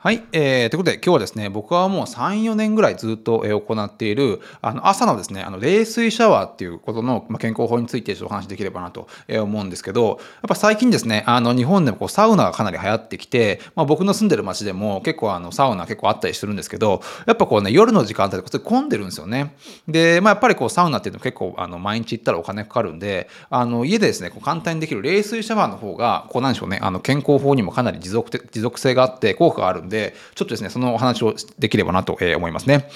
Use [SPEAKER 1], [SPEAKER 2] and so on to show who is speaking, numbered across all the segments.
[SPEAKER 1] はい。えー、ということで、今日はですね、僕はもう3、4年ぐらいずっと行っている、あの、朝のですね、あの、冷水シャワーっていうことの、ま健康法についてちょっとお話できればなと思うんですけど、やっぱ最近ですね、あの、日本でもこう、サウナがかなり流行ってきて、まあ、僕の住んでる街でも結構あの、サウナ結構あったりするんですけど、やっぱこうね、夜の時間帯で混んでるんですよね。で、まあ、やっぱりこう、サウナっていうのは結構、あの、毎日行ったらお金かかるんで、あの、家でですね、こう簡単にできる冷水シャワーの方が、こう、なんでしょうね、あの、健康法にもかなり持続持続性があって効果があるんで、でちょっとですね、そのお話をできればなと思いますね。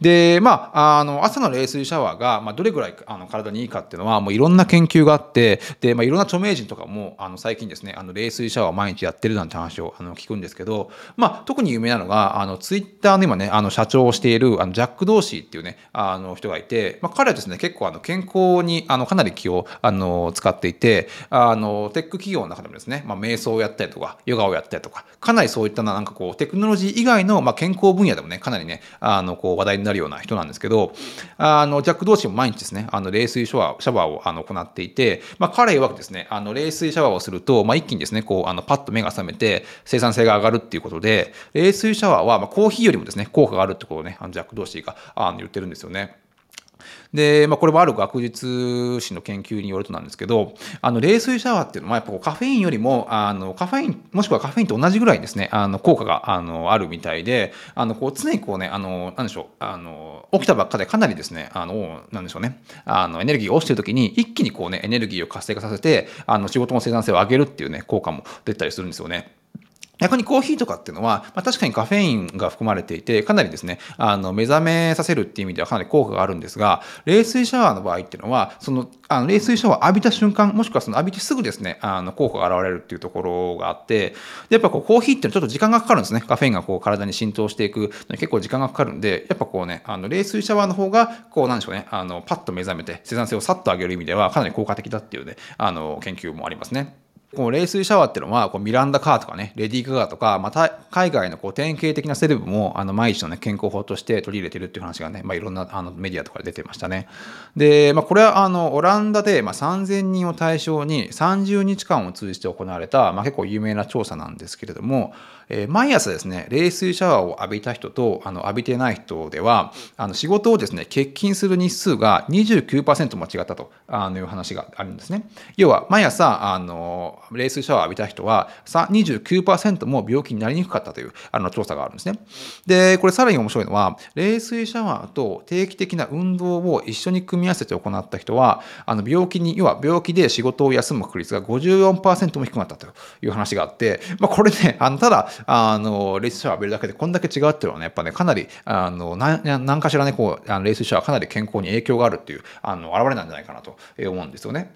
[SPEAKER 1] で、まあ、あの、朝の冷水シャワーが、まあ、どれぐらいあの体にいいかっていうのは、もういろんな研究があって、で、まあ、いろんな著名人とかも、あの、最近ですね、あの、冷水シャワー毎日やってるなんて話をあの聞くんですけど、まあ、特に有名なのが、あの、ツイッターの今ね、あの、社長をしている、あの、ジャック・ドーシーっていうね、あの、人がいて、まあ、彼はですね、結構、あの、健康に、あの、かなり気を、あの、使っていて、あの、テック企業の中でもですね、まあ、瞑想をやったりとか、ヨガをやったりとか、かなりそういったななんかこう、テクノロジー以外の、まあ、健康分野でもね、かなりね、あの、こう、話題になるような人なんですけど、あの、ジャック同士も毎日ですね、あの、冷水シャワー、シャワーをあの行っていて、まあ、彼曰くですね、あの、冷水シャワーをすると、まあ、一気にですね、こう、あの、パッと目が覚めて、生産性が上がるっていうことで、冷水シャワーは、まあ、コーヒーよりもですね、効果があるってことをね、あのジャック同士があの言ってるんですよね。で、まあ、これもある学術誌の研究によるとなんですけど、あの、冷水シャワーっていうのは、やっぱカフェインよりも、あの、カフェイン、もしくはカフェインと同じぐらいですね、あの、効果が、あの、あるみたいで、あの、こう、常にこうね、あの、なんでしょう、あの、起きたばっかでかなりですね、あの、なんでしょうね、あの、エネルギーが落ちてる時に、一気にこうね、エネルギーを活性化させて、あの、仕事の生産性を上げるっていうね、効果も出たりするんですよね。逆にコーヒーとかっていうのは、まあ、確かにカフェインが含まれていて、かなりですね、あの、目覚めさせるっていう意味ではかなり効果があるんですが、冷水シャワーの場合っていうのは、その、あの冷水シャワー浴びた瞬間、もしくはその浴びてすぐですね、あの、効果が現れるっていうところがあって、で、やっぱこう、コーヒーっていうのはちょっと時間がかかるんですね。カフェインがこう、体に浸透していく結構時間がかかるんで、やっぱこうね、あの、冷水シャワーの方が、こう、なんでしょうね、あの、パッと目覚めて、生産性をさっと上げる意味では、かなり効果的だっていうね、あの、研究もありますね。この冷水シャワーっていうのはこうミランダ・カーとかねレディー・ガガとか、また海外のこう典型的なセレブもあの毎日の、ね、健康法として取り入れてるっていう話がね、まあ、いろんなあのメディアとかで出てましたね。で、まあ、これはあのオランダで、まあ、3000人を対象に30日間を通じて行われた、まあ、結構有名な調査なんですけれども、えー、毎朝ですね冷水シャワーを浴びた人とあの浴びてない人ではあの仕事をですね欠勤する日数が29%間違ったとあのいう話があるんですね。要は毎朝あの冷水シャワーを浴びた人は29%も病気になりにくかったというあの調査があるんですね。で、これさらに面白いのは、冷水シャワーと定期的な運動を一緒に組み合わせて行った人は、あの病気に、要は病気で仕事を休む確率が54%も低くなったという話があって、まあ、これね、あのただ、あの、冷水シャワー浴びるだけでこんだけ違うっていうのはね、やっぱね、かなり、あの、何かしらね、こう、あの冷水シャワーかなり健康に影響があるっていう、あの、現れなんじゃないかなと思うんですよね。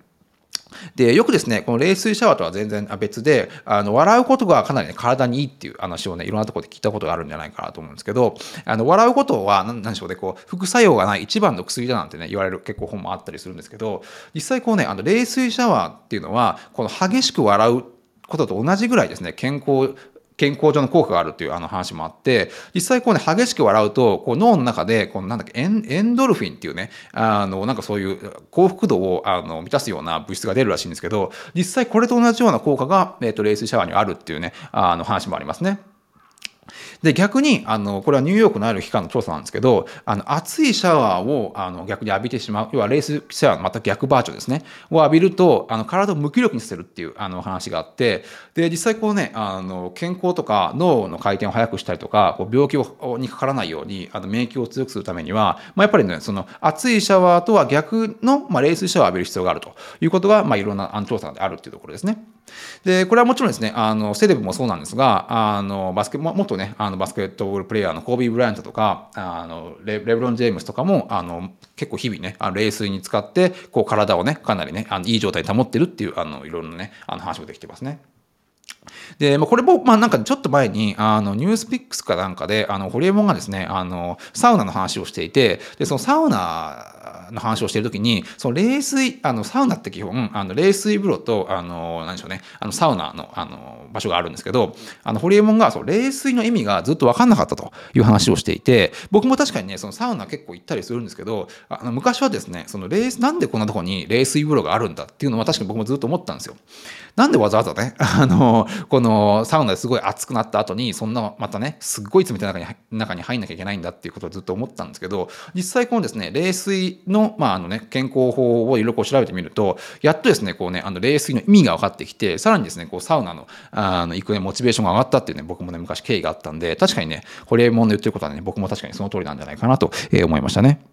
[SPEAKER 1] で、よくですね、この冷水シャワーとは全然別で、あの、笑うことがかなり、ね、体にいいっていう話をね、いろんなところで聞いたことがあるんじゃないかなと思うんですけど、あの、笑うことは、なんでしょうね、こう、副作用がない一番の薬だなんてね、言われる結構本もあったりするんですけど、実際こうね、あの、冷水シャワーっていうのは、この激しく笑うことと同じぐらいですね、健康健康上の効果があるっていうあの話もあって、実際こうね、激しく笑うと、こう脳の中で、このなんだっけエン、エンドルフィンっていうね、あの、なんかそういう幸福度をあの満たすような物質が出るらしいんですけど、実際これと同じような効果が、えっ、ー、と、冷水シャワーにあるっていうね、あの話もありますね。で、逆に、あの、これはニューヨークのある機関の調査なんですけど、あの、熱いシャワーを、あの、逆に浴びてしまう、要はレースシャワーのまた逆バージョンですね、を浴びると、あの、体を無気力にさせるっていう、あの、話があって、で、実際こうね、あの、健康とか脳の回転を速くしたりとか、こう病気をにかからないように、あの、免疫を強くするためには、まあ、やっぱりね、その、熱いシャワーとは逆の、まあ、レースシャワーを浴びる必要があるということが、まあ、いろんな調査であるっていうところですね。で、これはもちろんですね、あの、セレブもそうなんですが、あの、バスケ、もっとね、あの、バスケットボールプレイヤーのコービー・ブライアントとか、あのレ、レブロン・ジェームスとかも、あの、結構日々ね、あの冷水に使って、こう、体をね、かなりね、あのいい状態に保ってるっていう、あの、いろんなね、あの話もできてますね。で、まあ、これも、まあ、なんかちょっと前に、あの、ニュースピックスかなんかで、あの、ホリエモンがですね、あの、サウナの話をしていて、で、そのサウナの話をしているときに、その冷水、あの、サウナって基本、あの、冷水風呂と、あの、何でしょうね、あの、サウナの、あの、場所があるんですけど、あの、ホリエモンが、その冷水の意味がずっと分かんなかったという話をしていて、僕も確かにね、そのサウナ結構行ったりするんですけど、あの、昔はですね、その冷、なんでこんなとこに冷水風呂があるんだっていうのは確かに僕もずっと思ったんですよ。なんでわざわざね、あの、このサウナですごい熱くなった後に、そんなまたね、すっごい冷たい中に中に入んなきゃいけないんだっていうことをずっと思ったんですけど、実際このですね、冷水の、まあ、あのね、健康法をいろいろ調べてみると、やっとですね、こうね、あの冷水の意味が分かってきて、さらにですね、こうサウナの、あの、行くね、モチベーションが上がったっていうね、僕もね、昔経緯があったんで、確かにね、ホリエモンの言ってることはね、僕も確かにその通りなんじゃないかなと思いましたね。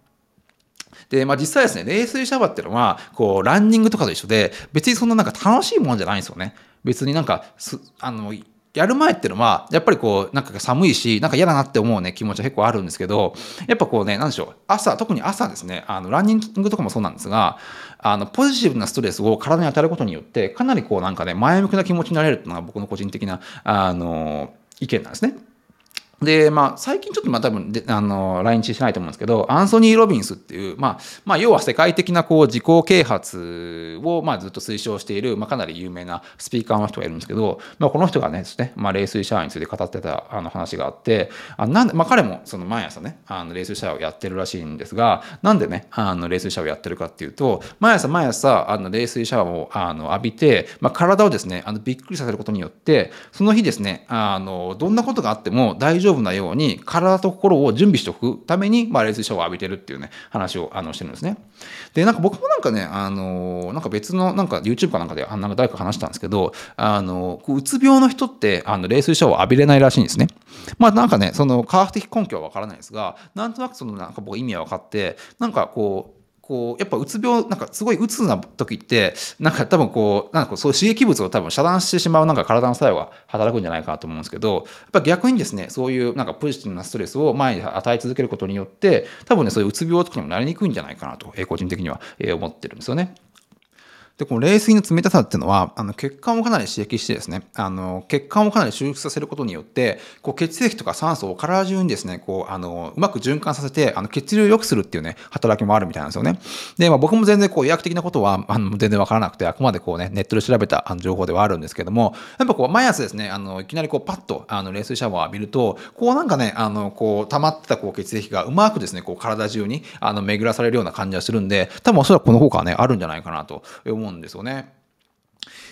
[SPEAKER 1] で、まあ実際ですね、冷水シャワーっていうのは、こう、ランニングとかと一緒で、別にそんななんか楽しいもんじゃないんですよね。別になんか、あの、やる前っていうのは、やっぱりこう、なんか寒いし、なんか嫌だなって思うね、気持ちは結構あるんですけど、やっぱこうね、なんでしょう、朝、特に朝ですね、あの、ランニングとかもそうなんですが、あの、ポジティブなストレスを体に与えることによって、かなりこう、なんかね、前向きな気持ちになれるっていうのが僕の個人的な、あの、意見なんですね。で、まあ、最近ちょっとまあ多分で、あの、来日してないと思うんですけど、アンソニー・ロビンスっていう、まあ、まあ、要は世界的なこう自己啓発を、まあ、ずっと推奨している、まあ、かなり有名なスピーカーの人がいるんですけど、まあ、この人がね、ですね、まあ、冷水シャワーについて語ってたあの話があって、あなんで、まあ、彼もその毎朝ね、あの冷水シャワーをやってるらしいんですが、なんでね、あの冷水シャワーをやってるかっていうと、毎朝毎朝、あの冷水シャワーをあの浴びて、まあ、体をですね、あのびっくりさせることによって、その日ですね、あの、どんなことがあっても大丈夫丈夫なように、体と心を準備しておくために、まあ、冷水シャワーを浴びてるっていうね、話をあのしてるんですね。で、なんか僕もなんかね、あの、なんか別の、なんか YouTube かなんかで、なんか誰か話したんですけど、あの、うつ病の人って、あの、冷水シャワーを浴びれないらしいんですね。まあなんかね、その科学的根拠はわからないですが、なんとなくそのなんか僕意味は分かって、なんかこう、こうやっぱうつ病なんかすごいうつな時ってなんか多分こうなんかそう刺激物を多分遮断してしまうなんか体の作用が働くんじゃないかなと思うんですけどやっぱ逆にですねそういうなんかポジティブなストレスを前に与え続けることによって多分ねそういううつ病とかにもなりにくいんじゃないかなと個人的には思ってるんですよね。で、この冷水の冷たさっていうのは、あの血管をかなり刺激してですね、あの血管をかなり修復させることによって、こう血液とか酸素を体中にですね、こう、あの、うまく循環させて、あの血流を良くするっていうね、働きもあるみたいなんですよね。で、まあ僕も全然こう医薬的なことは、あの、全然わからなくて、あくまでこうね、ネットで調べた情報ではあるんですけども、やっぱこう、毎朝ですね、あの、いきなりこう、パッと、あの、冷水シャワーを浴びると、こうなんかね、あの、こう、溜まってたこう血液がうまくですね、こう、体中に、あの、巡らされるような感じがするんで、多分おそらくこの効果はね、あるんじゃないかなと思うんですよね。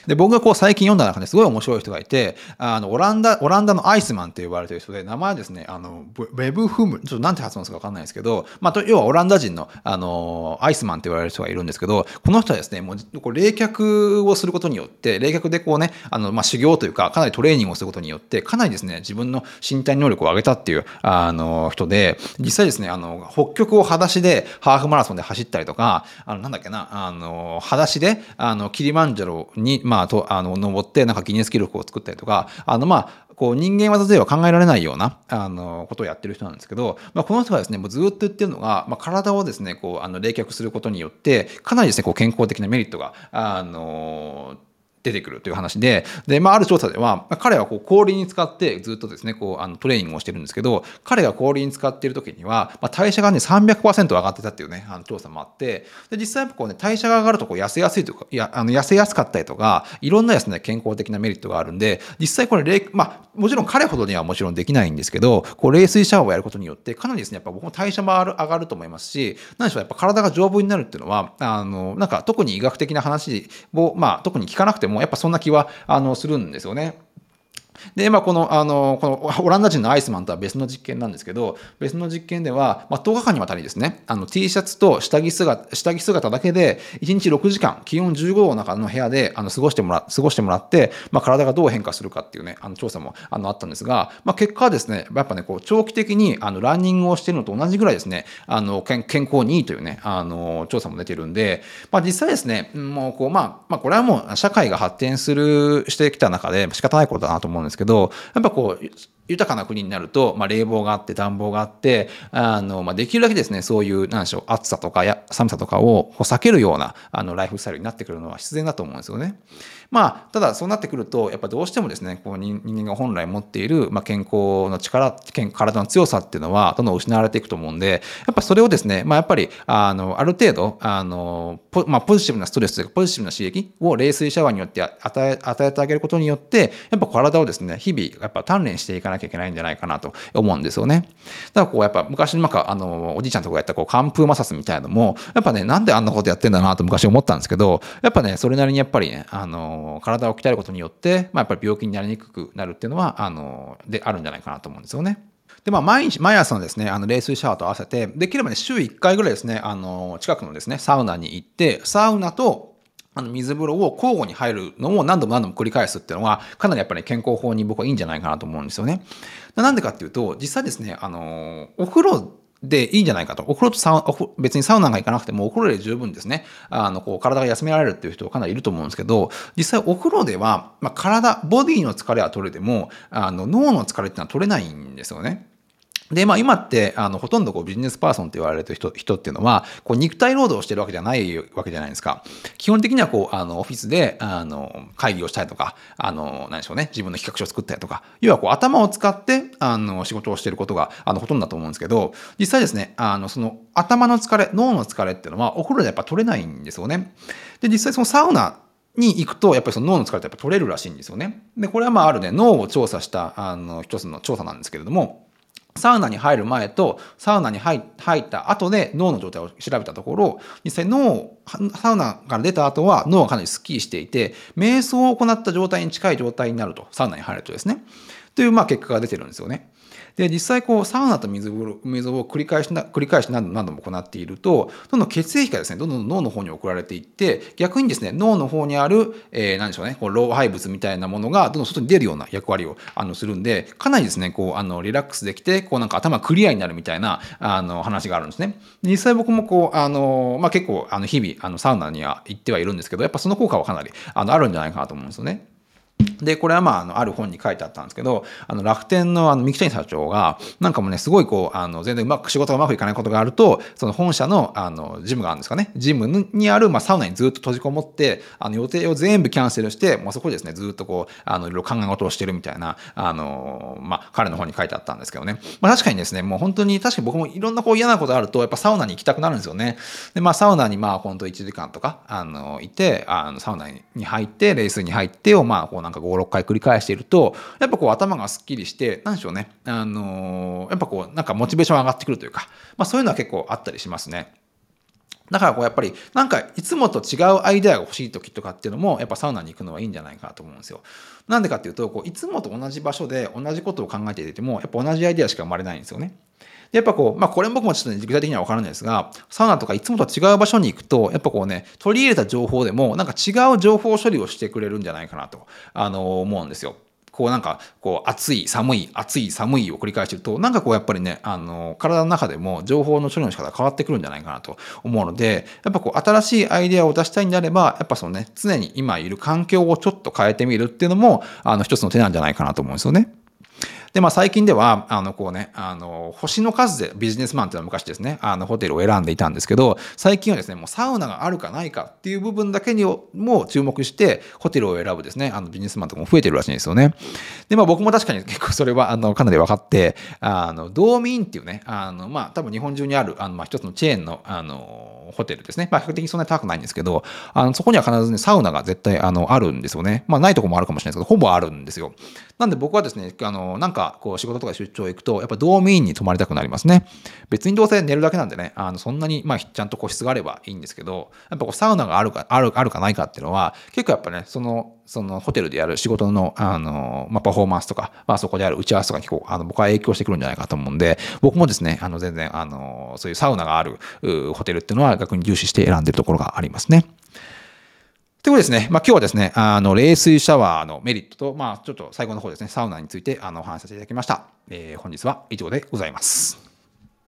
[SPEAKER 1] で、僕がこう最近読んだ中ですごい面白い人がいて、あの、オランダ、オランダのアイスマンって呼ばれてる人で、名前はですね、あの、ウェブフム、ちょっとなんて発音するかわかんないですけど、まあ、要はオランダ人の、あの、アイスマンって言われる人がいるんですけど、この人はですね、もう、こう冷却をすることによって、冷却でこうね、あの、まあ、修行というか、かなりトレーニングをすることによって、かなりですね、自分の身体能力を上げたっていう、あの、人で、実際ですね、あの、北極を裸足でハーフマラソンで走ったりとか、あの、なんだっけな、あの、裸足で、あの、キリマンジャロに、まあ、まと、あの、登ってなんかギネス記録を作ったりとかあのまあこう人間技では考えられないようなあのことをやってる人なんですけど、まあ、この人がですねもうずっと言ってるのが、まあ、体をですねこうあの冷却することによってかなりですねこう健康的なメリットがあの出てくるという話で、で、まあ、ある調査では、彼はこう氷に使ってずっとですね、こう、あのトレーニングをしてるんですけど、彼が氷に使っている時には、まあ、代謝がね、300%上がってたっていうね、あの調査もあって、で、実際こうね、代謝が上がるとこう痩せやすいとか、いや、あの、痩せやすかったりとか、いろんなですね、健康的なメリットがあるんで、実際これ、まあ、もちろん彼ほどにはもちろんできないんですけど、こう、冷水シャワーをやることによって、かなりですね、やっぱ僕も代謝も上がると思いますし、何でしょう、やっぱ体が丈夫になるっていうのは、あの、なんか特に医学的な話を、まあ、特に聞かなくても、やっぱそんな気はあのするんですよね。で、まあ、この、あの、このオランダ人のアイスマンとは別の実験なんですけど、別の実験では、まあ、10日間にわたりですね、あの、T シャツと下着姿、下着姿だけで、1日6時間、気温15度の中の部屋で、あの、過ごしてもら、過ごしてもらって、まあ、体がどう変化するかっていうね、あの、調査も、あの、あったんですが、まあ、結果はですね、やっぱね、こう、長期的に、あの、ランニングをしているのと同じぐらいですね、あの、健康にいいというね、あの、調査も出てるんで、まあ、実際ですね、もう、こう、まあ、まあ、これはもう、社会が発展する、してきた中で仕方ないことだなと思うんですですけど、やっぱこう、豊かな国になると、まあ、冷房があって暖房があってあの、まあ、できるだけですねそういうなんでしょう暑さとかや寒さとかを避けるようなあのライフスタイルになってくるのは必然だと思うんですよね。まあ、ただそうなってくるとやっぱどうしてもですねこう人間が本来持っている、まあ、健康の力体の強さっていうのはどんどん失われていくと思うんでやっぱそれをですね、まあ、やっぱりあのある程度あのポ,、まあ、ポジティブなストレスというかポジティブな刺激を冷水シャワーによって与え与えてあげることによってやっぱ体をですね日々やっぱ鍛錬していかないなきゃいけないんじゃないかなと思うんですよね。だからこうやっぱ昔なんかあのおじいちゃんとかやったこう寒風摩擦みたいなのもやっぱねなんであんなことやってんだなと昔思ったんですけどやっぱねそれなりにやっぱりねあの体を鍛えるることによって、まあ、やっぱり病気になりにくくなるっていうのはあのであるんじゃないかなと思うんですよね。で、まあ、毎日、毎朝のですね、あの、冷水シャワーと合わせて、できればね、週1回ぐらいですね、あの、近くのですね、サウナに行って、サウナと、あの、水風呂を交互に入るのを何度も何度も繰り返すっていうのは、かなりやっぱり健康法に僕はいいんじゃないかなと思うんですよね。なんでかっていうと、実際ですね、あの、お風呂でいいんじゃないかと。お風呂とサウ別にサウナが行かなくてもお風呂で十分ですね。あの、こう、体が休められるっていう人はかなりいると思うんですけど、実際お風呂では、まあ、体、ボディの疲れは取れても、あの、脳の疲れっていうのは取れないんですよね。で、まあ今って、あの、ほとんどこうビジネスパーソンって言われる人人っていうのは、こう肉体労働をしてるわけじゃないわけじゃないですか。基本的にはこう、あの、オフィスで、あの、会議をしたりとか、あの、何でしょうね、自分の企画書を作ったりとか、要はこう頭を使って、あの、仕事をしてることが、あの、ほとんどだと思うんですけど、実際ですね、あの、その頭の疲れ、脳の疲れっていうのは、お風呂でやっぱ取れないんですよね。で、実際そのサウナに行くと、やっぱりその脳の疲れってやっぱ取れるらしいんですよね。で、これはまああるね、脳を調査した、あの、一つの調査なんですけれども、サウナに入る前とサウナに入った後で脳の状態を調べたところ実際脳サウナから出た後は脳がかなりスッキリしていて瞑想を行った状態に近い状態になるとサウナに入るとですねというまあ結果が出てるんですよね。で、実際こう、サウナと水風呂、水を繰り返しな、繰り返し何度何度も行っていると、どんどん血液がですね、どんどん脳の方に送られていって、逆にですね、脳の方にある、えー、何でしょうね、こう老廃物みたいなものが、どんどん外に出るような役割をあのするんで、かなりですね、こう、あの、リラックスできて、こうなんか頭クリアになるみたいな、あの、話があるんですね。実際僕もこう、あの、まあ、結構、あの、日々、あの、サウナには行ってはいるんですけど、やっぱその効果はかなり、あの、あるんじゃないかなと思うんですよね。で、これはまあ、あの、ある本に書いてあったんですけど、あの、楽天のあの、三木谷社長が、なんかもね、すごいこう、あの、全然うまく、仕事がうまくいかないことがあると、その本社の、あの、ジムがあるんですかね、ジムにある、まあ、サウナにずっと閉じこもって、あの、予定を全部キャンセルして、まあ、そこでですね、ずっとこう、あの、いろいろ考え事をしてるみたいな、あの、まあ、彼の本に書いてあったんですけどね。まあ、確かにですね、もう本当に、確かに僕もいろんなこう嫌なことあると、やっぱサウナに行きたくなるんですよね。で、まあ、サウナにまあ、本当1時間とか、あの、いて、あの、サウナに入って、レースに入ってを、まあ、こうなんか5、6回繰り返していると、やっぱこう頭がすっきりして、なんでしょうね。あのー、やっぱこう、なんかモチベーション上がってくるというか、まあそういうのは結構あったりしますね。だからこうやっぱりなんかいつもと違うアイデアが欲しい時とかっていうのもやっぱサウナに行くのはいいんじゃないかなと思うんですよ。なんでかっていうとこういつもと同じ場所で同じことを考えていてもやっぱ同じアイデアしか生まれないんですよね。やっぱこう、まあこれ僕もちょっと、ね、具体的には分からないですが、サウナとかいつもとは違う場所に行くと、やっぱこうね、取り入れた情報でもなんか違う情報処理をしてくれるんじゃないかなと、あの、思うんですよ。こうなんかこう暑い寒い暑い寒いを繰り返してるとなんかこうやっぱりねあの体の中でも情報の処理の仕方が変わってくるんじゃないかなと思うのでやっぱこう新しいアイデアを出したいんであればやっぱそのね常に今いる環境をちょっと変えてみるっていうのもあの一つの手なんじゃないかなと思うんですよね。で、まあ最近では、あの、こうね、あの、星の数でビジネスマンっていうのは昔ですね、あの、ホテルを選んでいたんですけど、最近はですね、もうサウナがあるかないかっていう部分だけにも注目して、ホテルを選ぶですね、あの、ビジネスマンとかも増えてるらしいんですよね。で、まあ僕も確かに結構それは、あの、かなり分かって、あの、ドーミンっていうね、あの、まあ多分日本中にある、あの、まあ一つのチェーンの、あの、ホテルですね。まあ、比較的そんなに高くないんですけど、あの、そこには必ずね、サウナが絶対、あの、あるんですよね。まあ、ないとこもあるかもしれないですけど、ほぼあるんですよ。なんで僕はですね、あの、なんか、こう、仕事とか出張行くと、やっぱドームインに泊まりたくなりますね。別にどうせ寝るだけなんでね、あの、そんなに、まあ、ちゃんと個室があればいいんですけど、やっぱこう、サウナがあるか、ある、あるかないかっていうのは、結構やっぱね、その、そのホテルでやる仕事の、あの、まあ、パフォーマンスとか、まあ、そこである打ち合わせとかにこう、あの、僕は影響してくるんじゃないかと思うんで、僕もですね、あの、全然、あの、そういうサウナがあるホテルっていうのは逆に重視して選んでるところがありますね。ということですね、まあ、今日はですね、あの、冷水シャワーのメリットと、まあ、ちょっと最後の方ですね、サウナについて、あの、お話しさせていただきました。えー、本日は以上でございます。